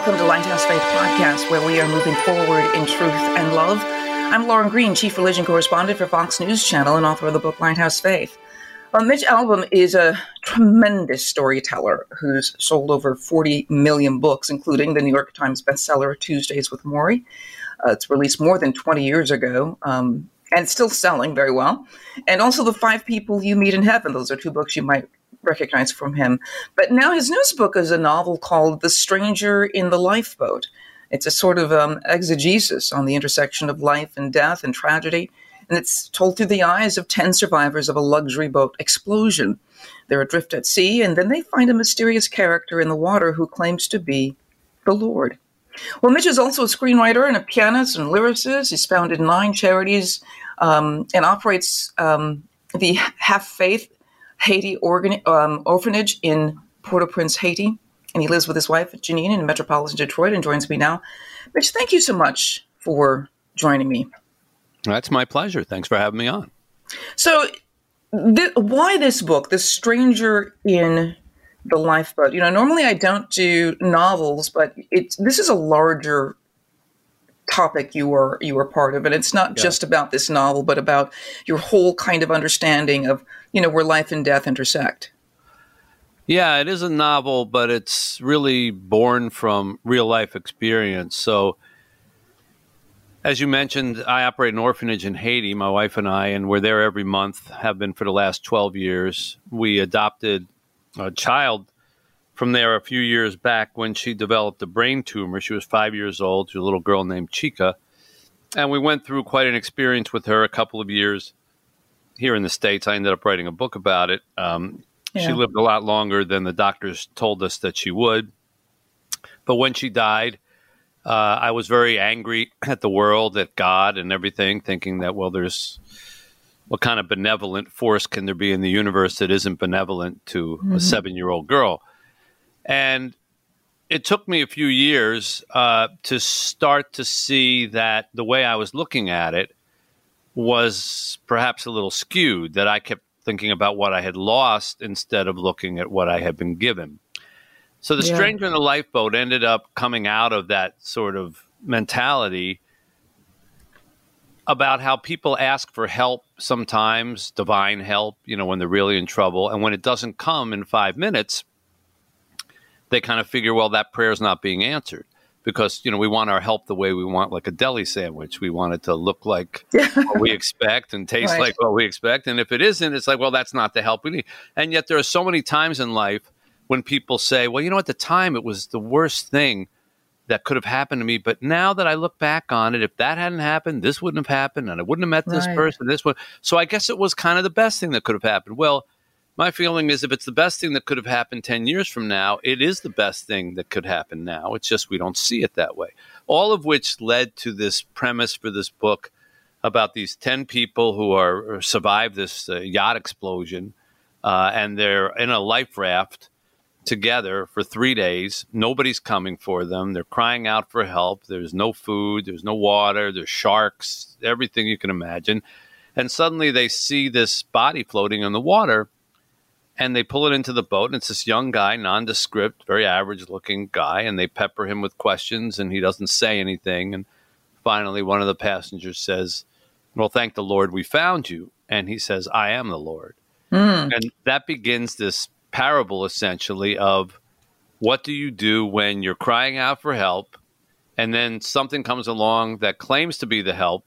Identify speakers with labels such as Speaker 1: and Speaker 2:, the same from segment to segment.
Speaker 1: Welcome to Lighthouse Faith Podcast, where we are moving forward in truth and love. I'm Lauren Green, Chief Religion Correspondent for Fox News Channel and author of the book Lighthouse Faith. Well, Mitch Albom is a tremendous storyteller who's sold over 40 million books, including the New York Times bestseller Tuesdays with Morrie. Uh, it's released more than 20 years ago. Um, and still selling very well. And also The Five People You Meet in Heaven. Those are two books you might recognize from him. But now his newest book is a novel called The Stranger in the Lifeboat. It's a sort of um, exegesis on the intersection of life and death and tragedy, and it's told through the eyes of 10 survivors of a luxury boat explosion. They're adrift at sea, and then they find a mysterious character in the water who claims to be the Lord. Well, Mitch is also a screenwriter and a pianist and lyricist. He's founded nine charities um, and operates um, the Have Faith Haiti organ, um, orphanage in Port-au-Prince, Haiti. And he lives with his wife, Janine, in metropolitan Detroit and joins me now. Mitch, thank you so much for joining me.
Speaker 2: That's my pleasure. Thanks for having me on.
Speaker 1: So, th- why this book, The Stranger in the Lifeboat? You know, normally I don't do novels, but it's this is a larger topic you were you were part of. And it's not yeah. just about this novel but about your whole kind of understanding of you know where life and death intersect.
Speaker 2: Yeah it is a novel but it's really born from real life experience. So as you mentioned i operate an orphanage in haiti. My wife and i and we're there every month have been for the last 12 years. We adopted a child from there a few years back when she developed a brain tumor. She was five years old. She was a little girl named Chika. And we went through quite an experience with her a couple of years here in the States. I ended up writing a book about it. Um, yeah. She lived a lot longer than the doctors told us that she would. But when she died, uh, I was very angry at the world, at God, and everything, thinking that, well, there's what kind of benevolent force can there be in the universe that isn't benevolent to mm-hmm. a seven year old girl? And it took me a few years uh, to start to see that the way I was looking at it was perhaps a little skewed, that I kept thinking about what I had lost instead of looking at what I had been given. So the yeah. stranger in the lifeboat ended up coming out of that sort of mentality about how people ask for help sometimes, divine help, you know, when they're really in trouble. And when it doesn't come in five minutes, they kind of figure, well, that prayer is not being answered because you know we want our help the way we want, like a deli sandwich. We want it to look like what we expect and taste right. like what we expect. And if it isn't, it's like, well, that's not the help we need. And yet, there are so many times in life when people say, well, you know, at the time it was the worst thing that could have happened to me. But now that I look back on it, if that hadn't happened, this wouldn't have happened, and I wouldn't have met this right. person. This one, so I guess it was kind of the best thing that could have happened. Well my feeling is if it's the best thing that could have happened 10 years from now, it is the best thing that could happen now. It's just we don't see it that way. All of which led to this premise for this book about these 10 people who are survived this uh, yacht explosion uh, and they're in a life raft together for three days. Nobody's coming for them. They're crying out for help. There's no food, there's no water, there's sharks, everything you can imagine. And suddenly they see this body floating in the water and they pull it into the boat and it's this young guy nondescript very average looking guy and they pepper him with questions and he doesn't say anything and finally one of the passengers says well thank the lord we found you and he says i am the lord mm. and that begins this parable essentially of what do you do when you're crying out for help and then something comes along that claims to be the help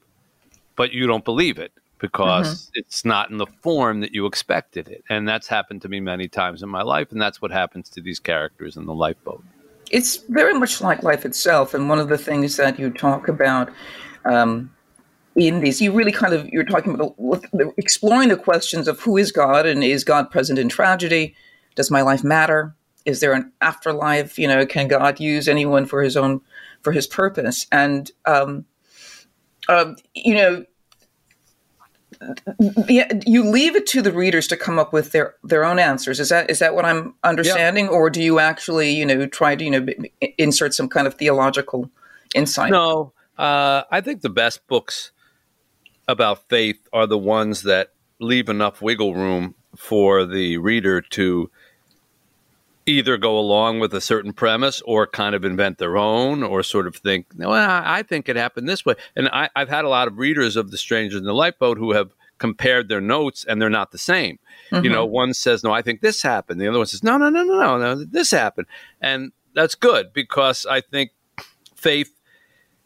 Speaker 2: but you don't believe it because mm-hmm. it's not in the form that you expected it. And that's happened to me many times in my life. And that's what happens to these characters in the lifeboat.
Speaker 1: It's very much like life itself. And one of the things that you talk about um, in these. You really kind of you're talking about exploring the questions of who is God and is God present in tragedy? Does my life matter? Is there an afterlife? You know, can God use anyone for His own for His purpose? And um, uh, you know, yeah, you leave it to the readers to come up with their their own answers. Is that is that what I'm understanding, or do you actually you know try to you know insert some kind of theological insight?
Speaker 2: No, uh, I think the best books about faith are the ones that leave enough wiggle room for the reader to either go along with a certain premise or kind of invent their own or sort of think, well, I think it happened this way. And I, have had a lot of readers of The Stranger in the Lifeboat who have compared their notes and they're not the same. Mm-hmm. You know, mm-hmm. one says, no, I think this happened. The other one says, no, no, no, no, no, no, this happened. And that's good because I think faith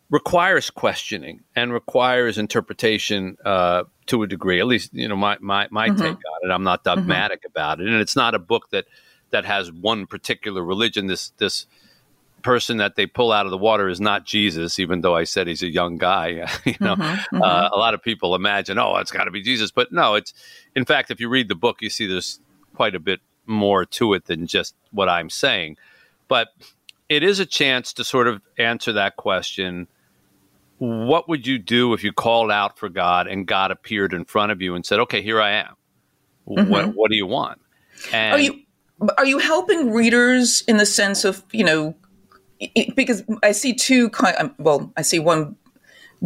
Speaker 2: requires questioning and requires interpretation uh, to a degree. At least, you know, my my, my mm-hmm. take on it. I'm not mm-hmm. dogmatic mm-hmm. about it, and it's not a book that that has one particular religion. This this person that they pull out of the water is not Jesus, even though I said he's a young guy. you know, mm-hmm, mm-hmm. Uh, a lot of people imagine, oh, it's got to be Jesus, but no. It's in fact, if you read the book, you see there's quite a bit more to it than just what I'm saying. But it is a chance to sort of answer that question. What would you do if you called out for God and God appeared in front of you and said, "Okay, here I am. Mm-hmm. What, what do you want?"
Speaker 1: And are you are you helping readers in the sense of you know because I see two kind um, well I see one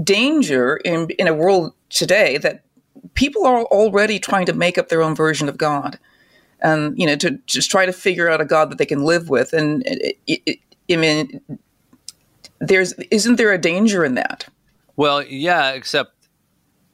Speaker 1: danger in in a world today that people are already trying to make up their own version of God and you know to just try to figure out a God that they can live with. And it, it, I mean there's isn't there a danger in that?
Speaker 2: Well yeah except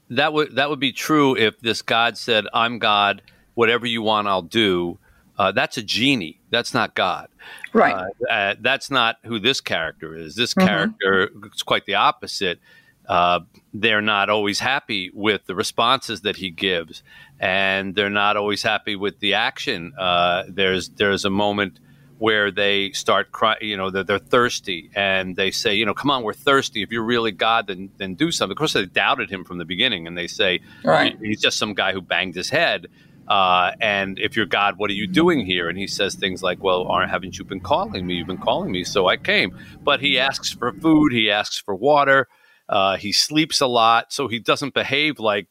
Speaker 2: that would that would be true if this God said I'm God. Whatever you want I'll do uh, that's a genie. That's not God.
Speaker 1: Right.
Speaker 2: Uh, uh, that's not who this character is. This mm-hmm. character is quite the opposite. Uh, they're not always happy with the responses that he gives, and they're not always happy with the action. Uh, there's there's a moment where they start crying, you know, they're, they're, thirsty and they say, you know, come on, we're thirsty. If you're really God, then, then do something. Of course, they doubted him from the beginning and they say, right. he's just some guy who banged his head. Uh, and if you're God, what are you doing here? And he says things like, Well, aren't, haven't you been calling me? You've been calling me, so I came. But he asks for food, he asks for water, uh, he sleeps a lot, so he doesn't behave like,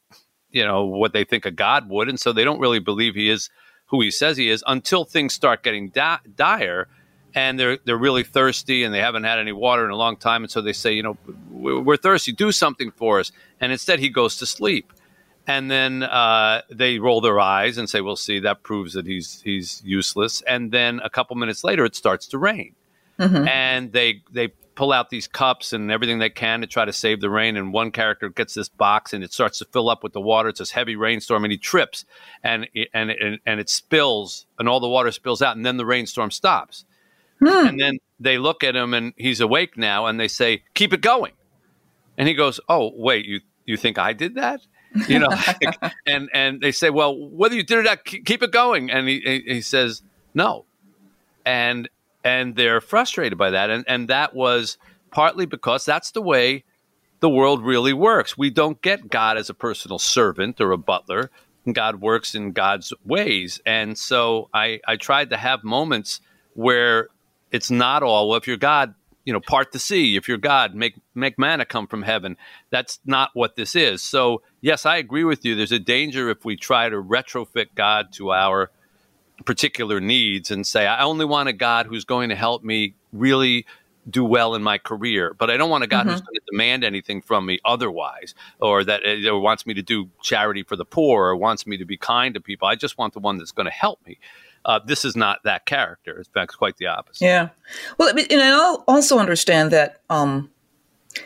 Speaker 2: you know, what they think a God would. And so they don't really believe he is who he says he is until things start getting di- dire and they're they're really thirsty and they haven't had any water in a long time and so they say you know we're thirsty do something for us and instead he goes to sleep and then uh, they roll their eyes and say, "We'll see." That proves that he's he's useless. And then a couple minutes later, it starts to rain, mm-hmm. and they they pull out these cups and everything they can to try to save the rain. And one character gets this box and it starts to fill up with the water. It's this heavy rainstorm, and he trips, and and and, and it spills, and all the water spills out, and then the rainstorm stops. Hmm. And then they look at him, and he's awake now, and they say, "Keep it going." And he goes, "Oh, wait, you you think I did that?" you know and and they say well whether you did it not keep it going. And he, he says no. And and they're frustrated by that. And and that was partly because that's the way the world really works. We don't get god as a personal servant or a butler. God works in god's ways. And so i i tried to have moments where it's not all well if you're god you know, part the sea. If you're God, make make manna come from heaven. That's not what this is. So yes, I agree with you. There's a danger if we try to retrofit God to our particular needs and say, I only want a God who's going to help me really do well in my career, but I don't want a God mm-hmm. who's going to demand anything from me otherwise, or that or wants me to do charity for the poor, or wants me to be kind to people. I just want the one that's going to help me. Uh, this is not that character. In fact, it's quite the opposite.
Speaker 1: Yeah. Well, and I also understand that, um,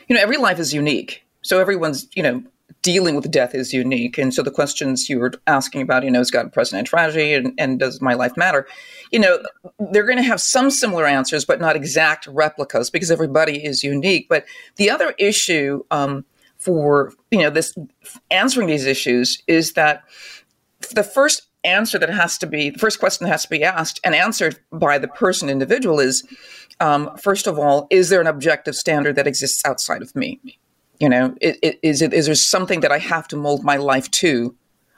Speaker 1: you know, every life is unique. So everyone's, you know, dealing with death is unique. And so the questions you were asking about, you know, is God present in tragedy and, and does my life matter? You know, they're going to have some similar answers, but not exact replicas because everybody is unique. But the other issue um, for, you know, this answering these issues is that the first answer that has to be the first question that has to be asked and answered by the person individual is um, first of all is there an objective standard that exists outside of me You know, it, it, is it is there something that I have to mold my life to,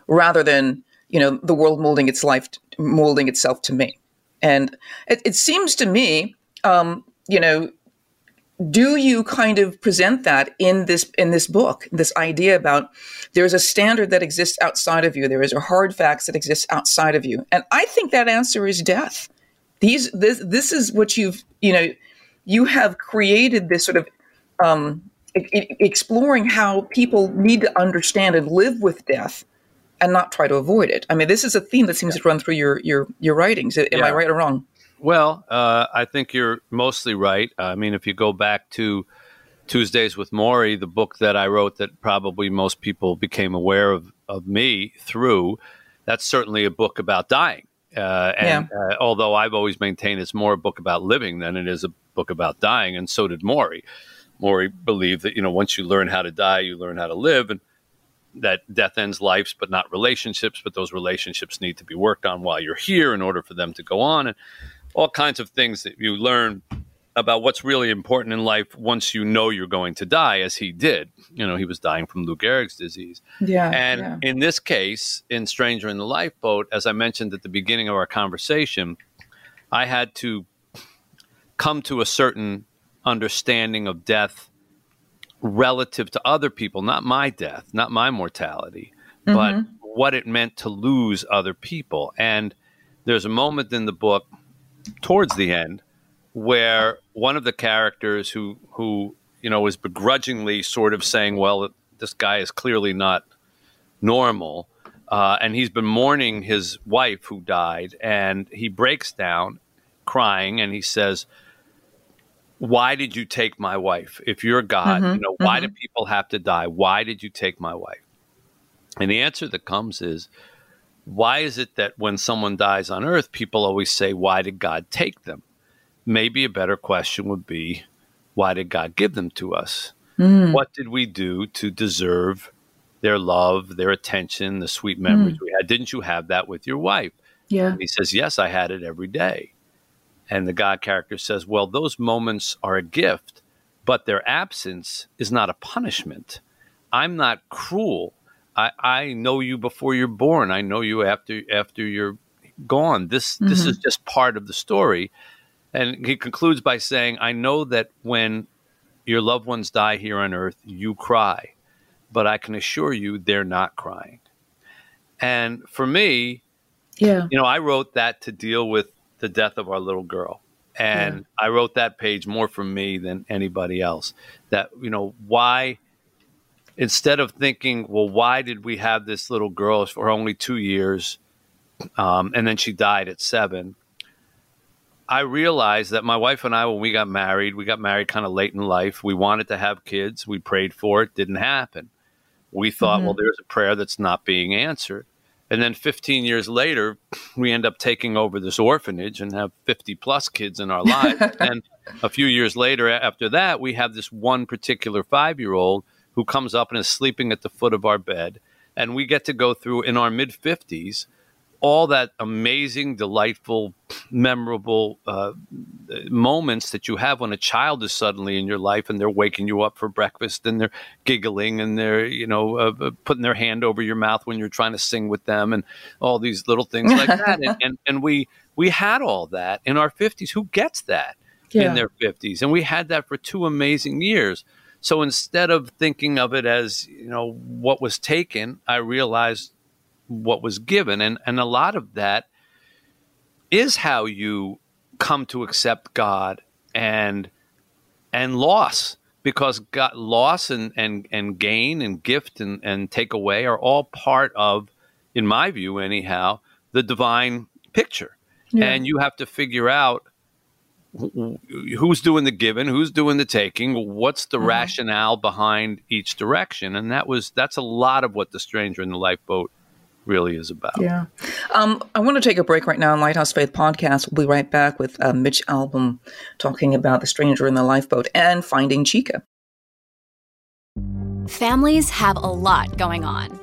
Speaker 1: rather than you know the world molding its life molding itself to me? And it, it seems to me, um, you know, do you kind of present that in this in this book this idea about there's a standard that exists outside of you there is a hard facts that exists outside of you. And i think that answer is death. These this this is what you've you know you have created this sort of um, exploring how people need to understand and live with death and not try to avoid it. I mean this is a theme that seems to run through your your your writings. Am yeah. i right or wrong
Speaker 2: well, uh, I think you're mostly right. I mean, if you go back to Tuesdays with Morrie, the book that I wrote that probably most people became aware of, of me through, that's certainly a book about dying. Uh, and yeah. uh, although I've always maintained it's more a book about living than it is a book about dying, and so did Morrie. Morrie believed that you know once you learn how to die, you learn how to live, and that death ends lives, but not relationships. But those relationships need to be worked on while you're here in order for them to go on. And all kinds of things that you learn about what's really important in life once you know you're going to die, as he did. You know, he was dying from Lou Gehrig's disease.
Speaker 1: Yeah.
Speaker 2: And
Speaker 1: yeah.
Speaker 2: in this case, in Stranger in the Lifeboat, as I mentioned at the beginning of our conversation, I had to come to a certain understanding of death relative to other people, not my death, not my mortality, mm-hmm. but what it meant to lose other people. And there's a moment in the book towards the end where one of the characters who who you know is begrudgingly sort of saying, "Well, this guy is clearly not normal," uh, and he's been mourning his wife who died, and he breaks down, crying, and he says. Why did you take my wife? If you're God, mm-hmm, you know, why mm-hmm. do people have to die? Why did you take my wife? And the answer that comes is why is it that when someone dies on earth, people always say, Why did God take them? Maybe a better question would be, Why did God give them to us? Mm. What did we do to deserve their love, their attention, the sweet memories mm. we had? Didn't you have that with your wife?
Speaker 1: Yeah.
Speaker 2: And he says, Yes, I had it every day. And the God character says, Well, those moments are a gift, but their absence is not a punishment. I'm not cruel I, I know you before you're born. I know you after after you're gone. This mm-hmm. this is just part of the story. And he concludes by saying, I know that when your loved ones die here on earth, you cry, but I can assure you they're not crying. And for me,
Speaker 1: yeah,
Speaker 2: you know, I wrote that to deal with the death of our little girl. And yeah. I wrote that page more for me than anybody else. That, you know, why instead of thinking, well, why did we have this little girl for only two years, um, and then she died at seven? I realized that my wife and I, when we got married, we got married kind of late in life. We wanted to have kids. We prayed for it. Didn't happen. We thought, mm-hmm. well, there's a prayer that's not being answered. And then 15 years later, we end up taking over this orphanage and have 50 plus kids in our lives. and a few years later, after that, we have this one particular five year old who comes up and is sleeping at the foot of our bed. And we get to go through in our mid 50s all that amazing, delightful, memorable uh, moments that you have when a child is suddenly in your life and they're waking you up for breakfast and they're giggling and they're, you know, uh, uh putting their hand over your mouth when you're trying to sing with them and all these little things like that. And, and, and, we, we had all that in our 50s. Who gets that yeah. in their 50s? And we had that for two amazing years. So instead of thinking of it as, you know, what was taken, I realized what was given. And, and a lot of that is how you come to accept God and and loss because God, loss and, and, and gain and gift and, and take away are all part of, in my view anyhow, the divine picture. Yeah. And you have to figure out who's doing the giving, who's doing the taking, what's the mm-hmm. rationale behind each direction, and that was that's a lot of what the stranger in the lifeboat really is about.
Speaker 1: Yeah, um, I want to take a break right now on Lighthouse Faith podcast. We'll be right back with uh, Mitch Albom talking about the stranger in the lifeboat and finding Chika.
Speaker 3: Families have a lot going on.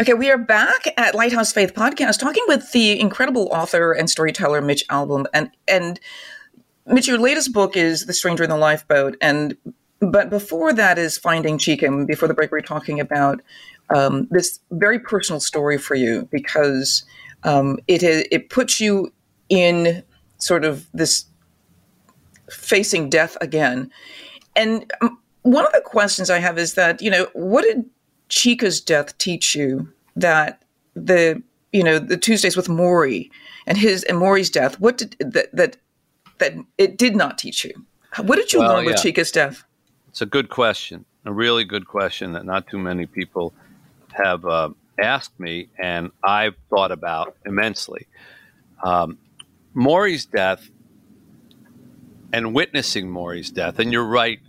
Speaker 1: Okay, we are back at Lighthouse Faith Podcast talking with the incredible author and storyteller Mitch Albom And and Mitch, your latest book is The Stranger in the Lifeboat. And but before that is Finding. And before the break, we are talking about um, this very personal story for you because um, it it puts you in sort of this facing death again. And um, one of the questions I have is that you know what did Chika's death teach you that the you know the Tuesdays with Morrie and his and Morrie's death? What did that that that it did not teach you? What did you well, learn with yeah. Chika's death?
Speaker 2: It's a good question, a really good question that not too many people have uh, asked me, and I've thought about immensely. Um, Morrie's death and witnessing Morrie's death, and you're right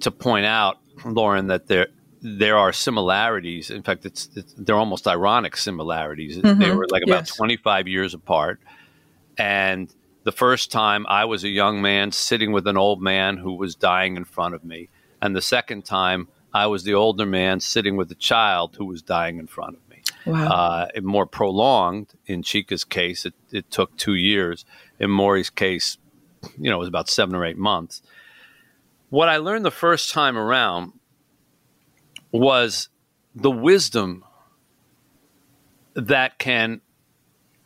Speaker 2: to point out, Lauren, that there there are similarities. In fact, it's, it's they're almost ironic similarities. Mm-hmm. They were like about yes. 25 years apart, and the first time I was a young man sitting with an old man who was dying in front of me, and the second time I was the older man sitting with a child who was dying in front of me. Wow. Uh, more prolonged in Chika's case, it, it took two years. In Morrie's case, you know, it was about seven or eight months. What I learned the first time around was the wisdom that can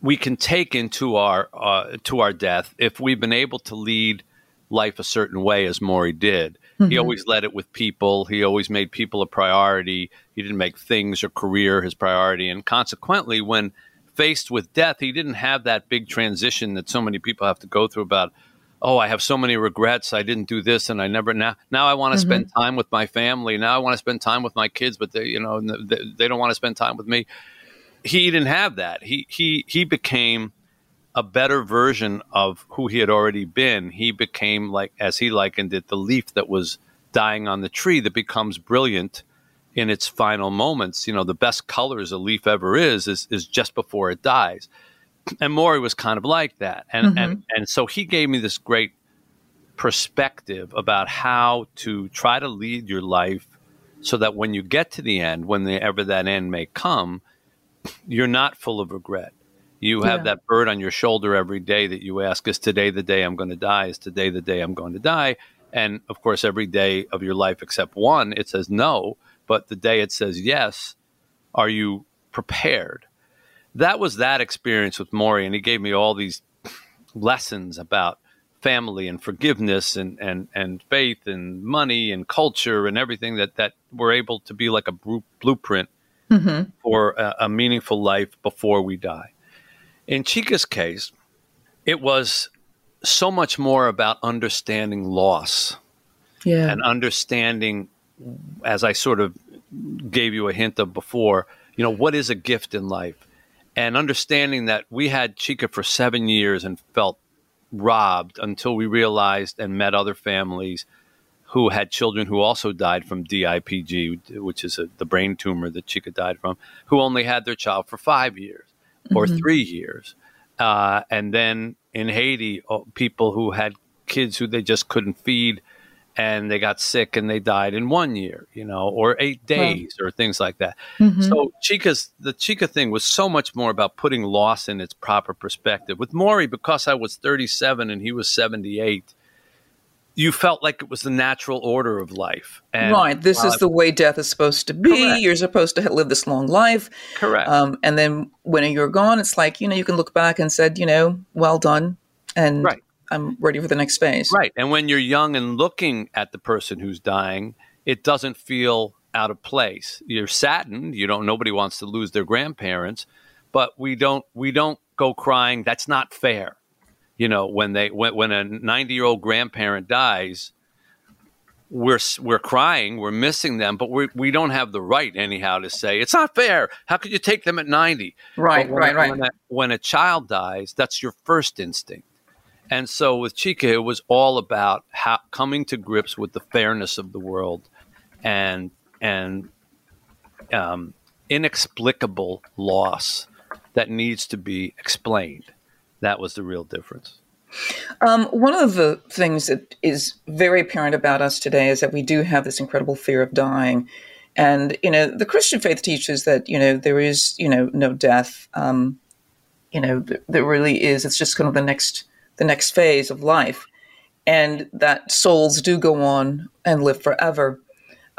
Speaker 2: we can take into our uh, to our death if we've been able to lead life a certain way as Morrie did. Mm-hmm. He always led it with people. He always made people a priority. He didn't make things or career his priority, and consequently, when faced with death, he didn't have that big transition that so many people have to go through about oh, I have so many regrets. I didn't do this, and I never now. Now I want to mm-hmm. spend time with my family. Now I want to spend time with my kids, but they, you know, they, they don't want to spend time with me. He didn't have that. He he he became a better version of who he had already been. He became like, as he likened it, the leaf that was dying on the tree that becomes brilliant in its final moments. You know, the best colors a leaf ever is is is just before it dies and Morrie was kind of like that, and mm-hmm. and and so he gave me this great perspective about how to try to lead your life so that when you get to the end, whenever that end may come, you're not full of regret. You have yeah. that bird on your shoulder every day that you ask, Is today the day I'm going to die? Is today the day I'm going to die? And of course, every day of your life except one, it says no. But the day it says yes, are you prepared? That was that experience with Morrie, and he gave me all these lessons about family and forgiveness and, and, and faith and money and culture and everything that, that were able to be like a blueprint mm-hmm. for a, a, meaningful life before we die. In Chika's case, it was so much more about understanding loss yeah. and understanding, as I sort of gave you a hint of before, you know, what is a gift in life? And understanding that we had Chika for seven years and felt robbed until we realized and met other families who had children who also died from DIPG, which is a, the brain tumor that Chika died from, who only had their child for five years or mm-hmm. three years. Uh, and then in Haiti, people who had kids who they just couldn't feed and they got sick and they died in one year, you know, or eight days or things like that. Mm-hmm. So Chika's the Chika thing was so much more about putting loss in its proper perspective. With Morrie, because I was 37 and he was 78, you felt like it was the natural order of life.
Speaker 1: And right. This is the way death is supposed to be. Correct. You're supposed to live this long life.
Speaker 2: Correct. Um,
Speaker 1: and then when you're gone, it's like, you know, you can look back and said, you know, well done. And right. I'm ready for the next phase.
Speaker 2: Right. And when you're young and looking at the person who's dying, it doesn't feel out of place. You're saddened. You don't. Nobody wants to lose their grandparents, but we don't. We don't go crying. That's not fair. You know, when they when, when a 90 year old grandparent dies, we're we're crying, we're missing them, but we we don't have the right anyhow to say it's not fair. How could you take them at ninety?
Speaker 1: Right,
Speaker 2: when,
Speaker 1: right, right.
Speaker 2: When a, when a child dies, that's your first instinct. And so with Chika, it was all about how, coming to grips with the fairness of the world, and and um, inexplicable loss that needs to be explained. That was the real difference.
Speaker 1: Um, one of the things that is very apparent about us today is that we do have this incredible fear of dying. And, you know, the Christian faith teaches that, you know, there is, you know, no death. Um, you know, th- there really is. It's just kind of the next, the next phase of life. And that souls do go on and live forever.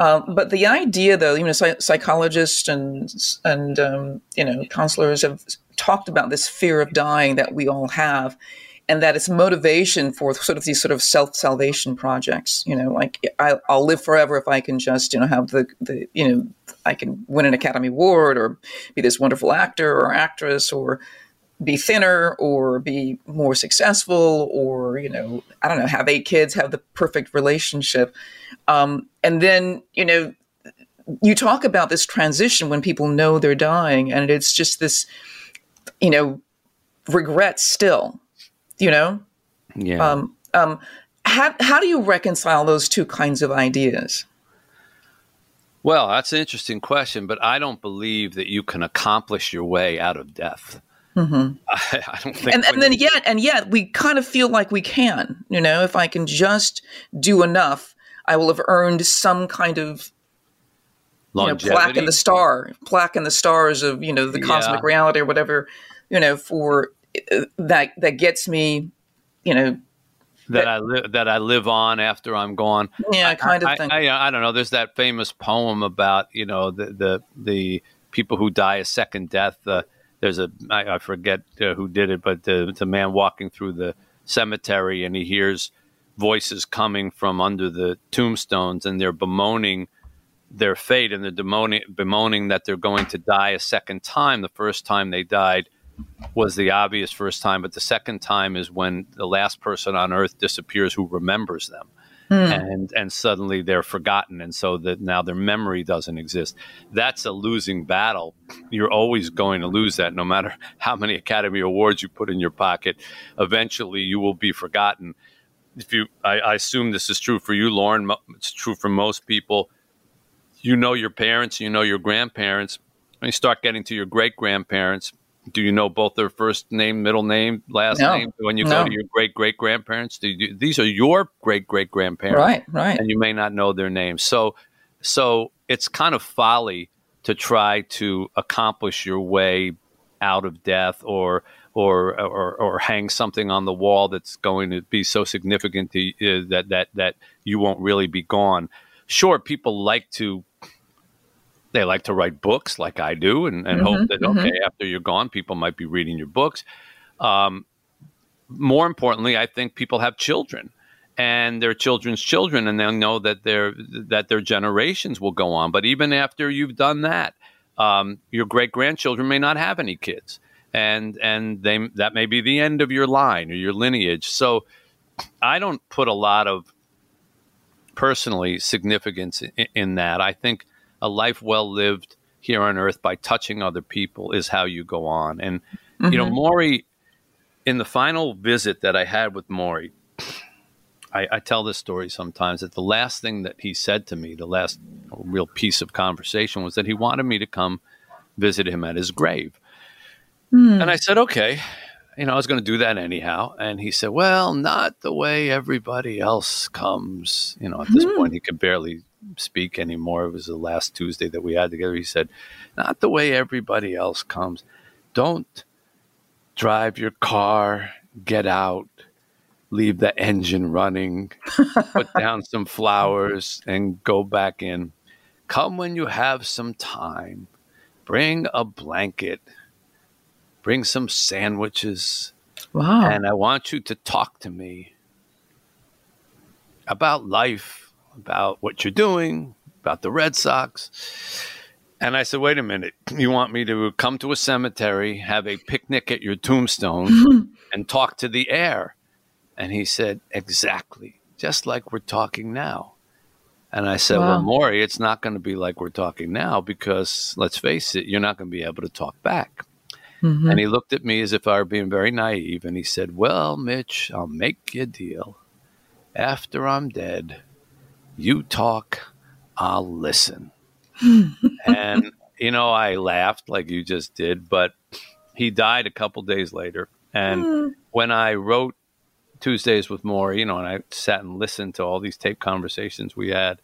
Speaker 1: Uh, but the idea, though, you know, psych- psychologists and and um, you know counselors have talked about this fear of dying that we all have, and that it's motivation for sort of these sort of self salvation projects. You know, like I, will live forever if I can just you know have the the you know I can win an Academy Award or be this wonderful actor or actress or be thinner or be more successful or you know i don't know have eight kids have the perfect relationship. Um, and then you know you talk about this transition when people know they're dying and it's just this you know regret still you know?
Speaker 2: Yeah.
Speaker 1: Um, um, how, how do you reconcile those two kinds of ideas?
Speaker 2: Well that's an interesting question but i don't believe that you can accomplish your way out of death
Speaker 1: Mm-hmm.
Speaker 2: I, I, don't think.
Speaker 1: And, and then yet, and yet, we kind of feel like we can. You know, if I can just do enough, I will have earned some kind of you know, plaque in the star, plaque in the stars of you know the cosmic yeah. reality or whatever. You know, for uh, that that gets me. You know,
Speaker 2: that, that I live that I live on after I'm gone.
Speaker 1: Yeah, kind
Speaker 2: I,
Speaker 1: of thing.
Speaker 2: I, I, I, don't know. There's that famous poem about you know the the the people who die a second death. Uh, there's a I, I forget uh, who did it, but the, the man walking through the cemetery and he hears voices coming from under the tombstones and they're bemoaning their fate and they're bemoaning, bemoaning that they're going to die a second time. The first time they died was the obvious first time, but the second time is when the last person on earth disappears who remembers them. Hmm. And and suddenly they're forgotten, and so that now their memory doesn't exist. That's a losing battle. You're always going to lose that, no matter how many Academy Awards you put in your pocket. Eventually, you will be forgotten. If you, I, I assume this is true for you, Lauren. It's true for most people. You know your parents, you know your grandparents. When you start getting to your great grandparents, do you know both their first name, middle name, last
Speaker 1: no.
Speaker 2: name? When you
Speaker 1: no.
Speaker 2: go to your great great grandparents, do you, these are your great great grandparents,
Speaker 1: right? Right,
Speaker 2: and you may not know their names. So, so it's kind of folly to try to accomplish your way out of death or or or, or hang something on the wall that's going to be so significant to, uh, that that that you won't really be gone. Sure, people like to they like to write books like I do and, and mm-hmm, hope that, mm-hmm. okay, after you're gone, people might be reading your books. Um, more importantly, I think people have children and their children's children, and they'll know that their that their generations will go on. But even after you've done that, um, your great grandchildren may not have any kids, and and they that may be the end of your line or your lineage. So, I don't put a lot of personally significance in, in that. I think a life well lived here on earth by touching other people is how you go on. And, mm-hmm. you know, mm-hmm. In the final visit that I had with Morrie, I, I, tell this story sometimes that the last thing that he said to me, the last real piece of conversation, was that he wanted me to come visit him at his grave. Mm. And I said, okay. You know, I was going to do that anyhow. And he said, well, not the way everybody else comes. You know, at this mm. point, he could barely speak anymore. It was the last Tuesday that we had together. He said, Not the way everybody else comes. Don't drive your car, get out, leave the engine running, put down some flowers, and go back in. Come when you have some time. Bring a blanket, bring some sandwiches.
Speaker 1: Wow.
Speaker 2: And I want you to talk to me about life about what you're doing, about the Red Sox. And I said, wait a minute, you want me to come to a cemetery, have a picnic at your tombstone, and talk to the air? And he said, exactly, just like we're talking now. And I said,
Speaker 1: Wow.
Speaker 2: Well, Morrie, it's not going to be like we're talking now because let's face it, you're not going to be able to talk back.
Speaker 1: Mhm.
Speaker 2: And he looked at me as if I were being very naive and he said, Well, Mitch, I'll make you a deal. After I'm dead, you talk, I'll listen. and, you know, I laughed like you just did, but he died a couple days later. And hmm. when I wrote Tuesdays with Morrie, you know, and I sat and listened to all these tape conversations we had,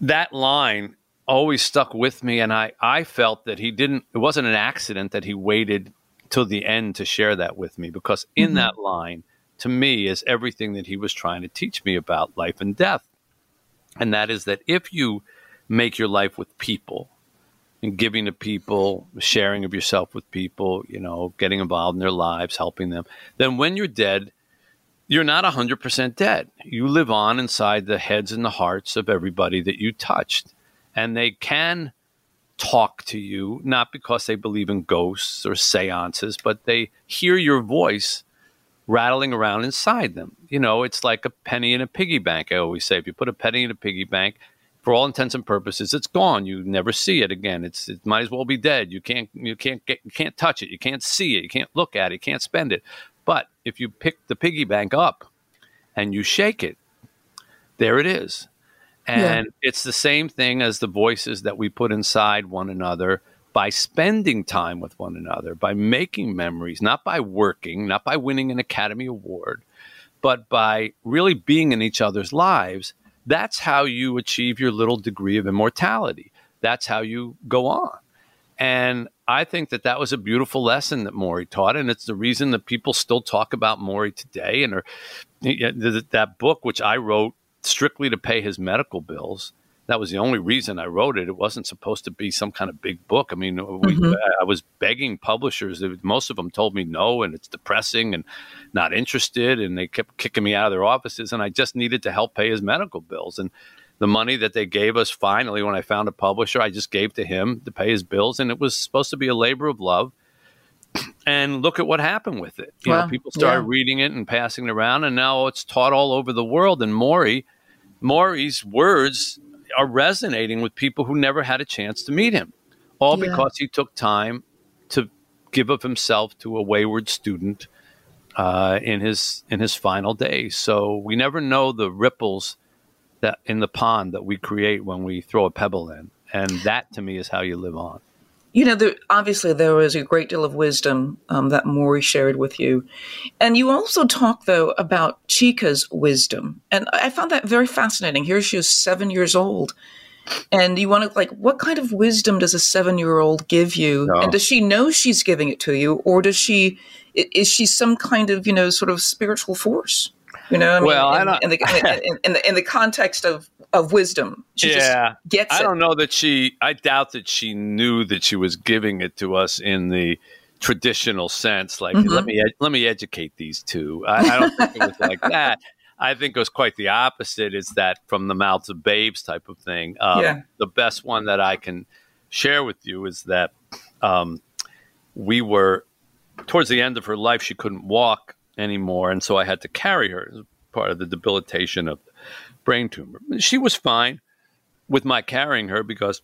Speaker 2: that line always stuck with me. And I, I felt that he didn't, it wasn't an accident that he waited till the end to share that with me because in mm-hmm. that line, to me, is everything that he was trying to teach me about life and death. And that is that if you make your life with people, and giving to people, sharing of yourself with people, you know, getting involved in their lives, helping them, then when you're dead, you're not 100% dead. You live on inside the heads and the hearts of everybody that you touched. And they can talk to you, not because they believe in ghosts or seances, but they hear your voice rattling around inside them. You know, it's like a penny in a piggy bank. I always say if you put a penny in a piggy bank, for all intents and purposes, it's gone. You never see it again. It's it might as well be dead. You can't you can't get you can't touch it. You can't see it. You can't look at it. You can't spend it. But if you pick the piggy bank up and you shake it, there it is. And it's the same thing as the voices that we put inside one another by spending time with one another, by making memories, not by working, not by winning an Academy Award, but by really being in each other's lives. That's how you achieve your little degree of immortality. That's how you go on. And I think that that was a beautiful lesson that Morrie taught, and it's the reason that people still talk about Morrie today. And are, that book, which I wrote strictly to pay his medical bills, that was the only reason I wrote it. It wasn't supposed to be some kind of big book. I mean, we, mm-hmm. I was begging publishers. Most of them told me no, and it's depressing and not interested, and they kept kicking me out of their offices. And I just needed to help pay his medical bills. And the money that they gave us finally, when I found a publisher, I just gave to him to pay his bills, and it was supposed to be a labor of love. And look at what happened with it. You
Speaker 1: Wow.
Speaker 2: know, people started
Speaker 1: Yeah.
Speaker 2: reading it and passing it around, and now it's taught all over the world. And Morrie, Morrie's words are resonating with people who never had a chance to meet him, all
Speaker 1: Yeah.
Speaker 2: because he took time to give of himself to a wayward student uh, in his in his final days. So we never know the ripples that in the pond that we create when we throw a pebble in, and that to me is how you live on.
Speaker 1: You know, there, obviously there was a great deal of wisdom um, that Morrie shared with you. And you also talk, though, about Chika's wisdom. And I found that very fascinating. Here she is, seven years old. And you want to, like, what kind of wisdom does a seven year old give you?
Speaker 2: No.
Speaker 1: And does she know she's giving it to you? Or does she, is she some kind of, you know, sort of spiritual force? You know, I mean,
Speaker 2: Well, I don't-
Speaker 1: in, the, in, in, the, in the context of, of wisdom, she
Speaker 2: Yeah.
Speaker 1: just gets
Speaker 2: I
Speaker 1: it.
Speaker 2: don't know that she. I doubt that she knew that she was giving it to us in the traditional sense. Like,
Speaker 1: Mm-hmm.
Speaker 2: let me let me educate these two. I, I don't think it was like that. I think it was quite the opposite. It's that from the mouths of babes type of thing. Um,
Speaker 1: Yeah.
Speaker 2: The best one that I can share with you is that um, we were towards the end of her life. She couldn't walk anymore, and so I had to carry her as part of the debilitation of brain tumor. She was fine with my carrying her because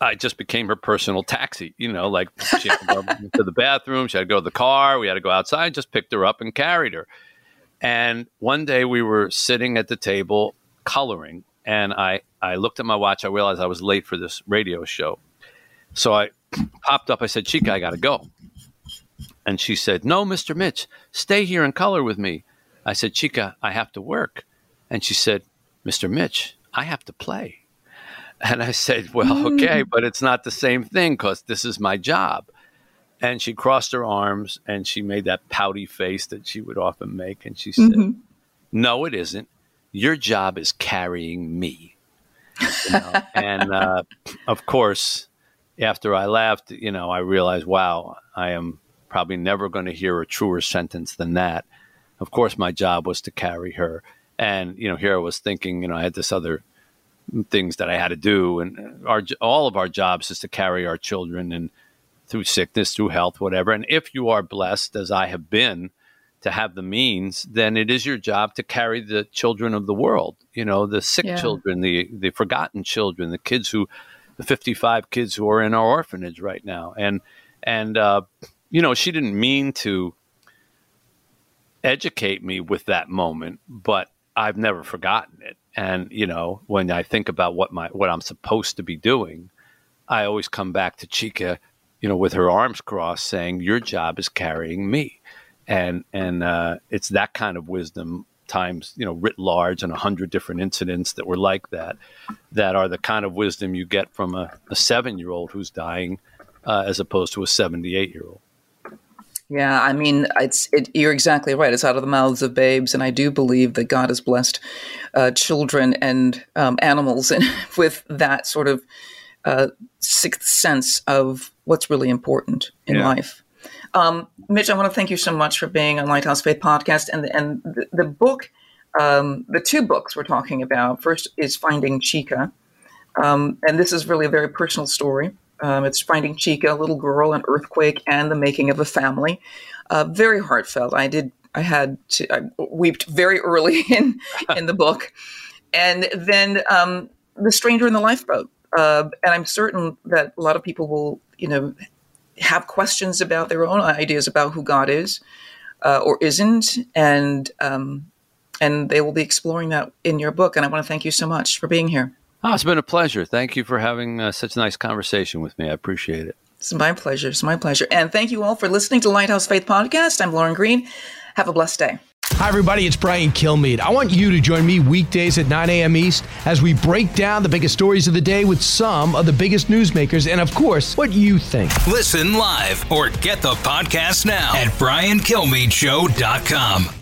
Speaker 2: I just became her personal taxi. You know, like she had to go to the bathroom, she had to go to the car, we had to go outside, just picked her up and carried her. And one day we were sitting at the table coloring, and I, I looked at my watch. I realized I was late for this radio show. So I popped up. I said, Chika, I got to go. And she said, No, Mr. Mitch, stay here and color with me. I said, Chika, I have to work. And she said, Mr. Mitch, I have to play. And I said, Well, okay, but it's not the same thing because this is my job. And she crossed her arms and she made that pouty face that she would often make. And she said, No, it isn't. Your job is carrying me. You know? and uh, of course, after I left, you know, I realized, wow, I am probably never going to hear a truer sentence than that. Of course, my job was to carry her. And, you know, here I was thinking, you know, I had this other things that I had to do. And our, all of our jobs is to carry our children and through sickness, through health, whatever. And if you are blessed, as I have been, to have the means, then it is your job to carry the children of the world. You know, the sick yeah. children, the the forgotten children, the kids who, the fifty five kids who are in our orphanage right now, and and uh, you know, she didn't mean to educate me with that moment, but I've never forgotten it. And you know, when I think about what my what I'm supposed to be doing, I always come back to Chika, you know, with her arms crossed, saying, "Your job is carrying me." and and uh, it's that kind of wisdom times you know writ large and a hundred different incidents that were like that that are the kind of wisdom you get from a, a seven year old who's dying uh, as opposed to a 78 year old
Speaker 1: yeah i mean it's it, you're exactly right it's out of the mouths of babes and i do believe that god has blessed uh, children and um, animals with that sort of uh, sixth sense of what's really important in yeah. life um, Mitch, I want to thank you so much for being on Lighthouse Faith podcast and and the, the book, um, the two books we're talking about. First is Finding Chika, um, and this is really a very personal story. Um, it's Finding Chika, a little girl, an earthquake, and the making of a family. Uh, very heartfelt. I did. I had to. I wept very early in in the book, and then um, the stranger in the lifeboat. Uh, and I'm certain that a lot of people will, you know, have questions about their own ideas about who God is uh, or isn't, and um, and they will be exploring that in your book. And I want to thank you so much for being here.
Speaker 2: Oh, it's been a pleasure. Thank you for having uh, such a nice conversation with me. I appreciate it.
Speaker 1: It's my pleasure. It's my pleasure. And thank you all for listening to Lighthouse Faith Podcast. I'm Lauren Green. Have a blessed day.
Speaker 4: Hi, everybody. It's Brian Kilmeade. I want you to join me weekdays at 9 a.m. East as we break down the biggest stories of the day with some of the biggest newsmakers and, of course, what you think.
Speaker 5: Listen live or get the podcast now at briankilmeadshow.com.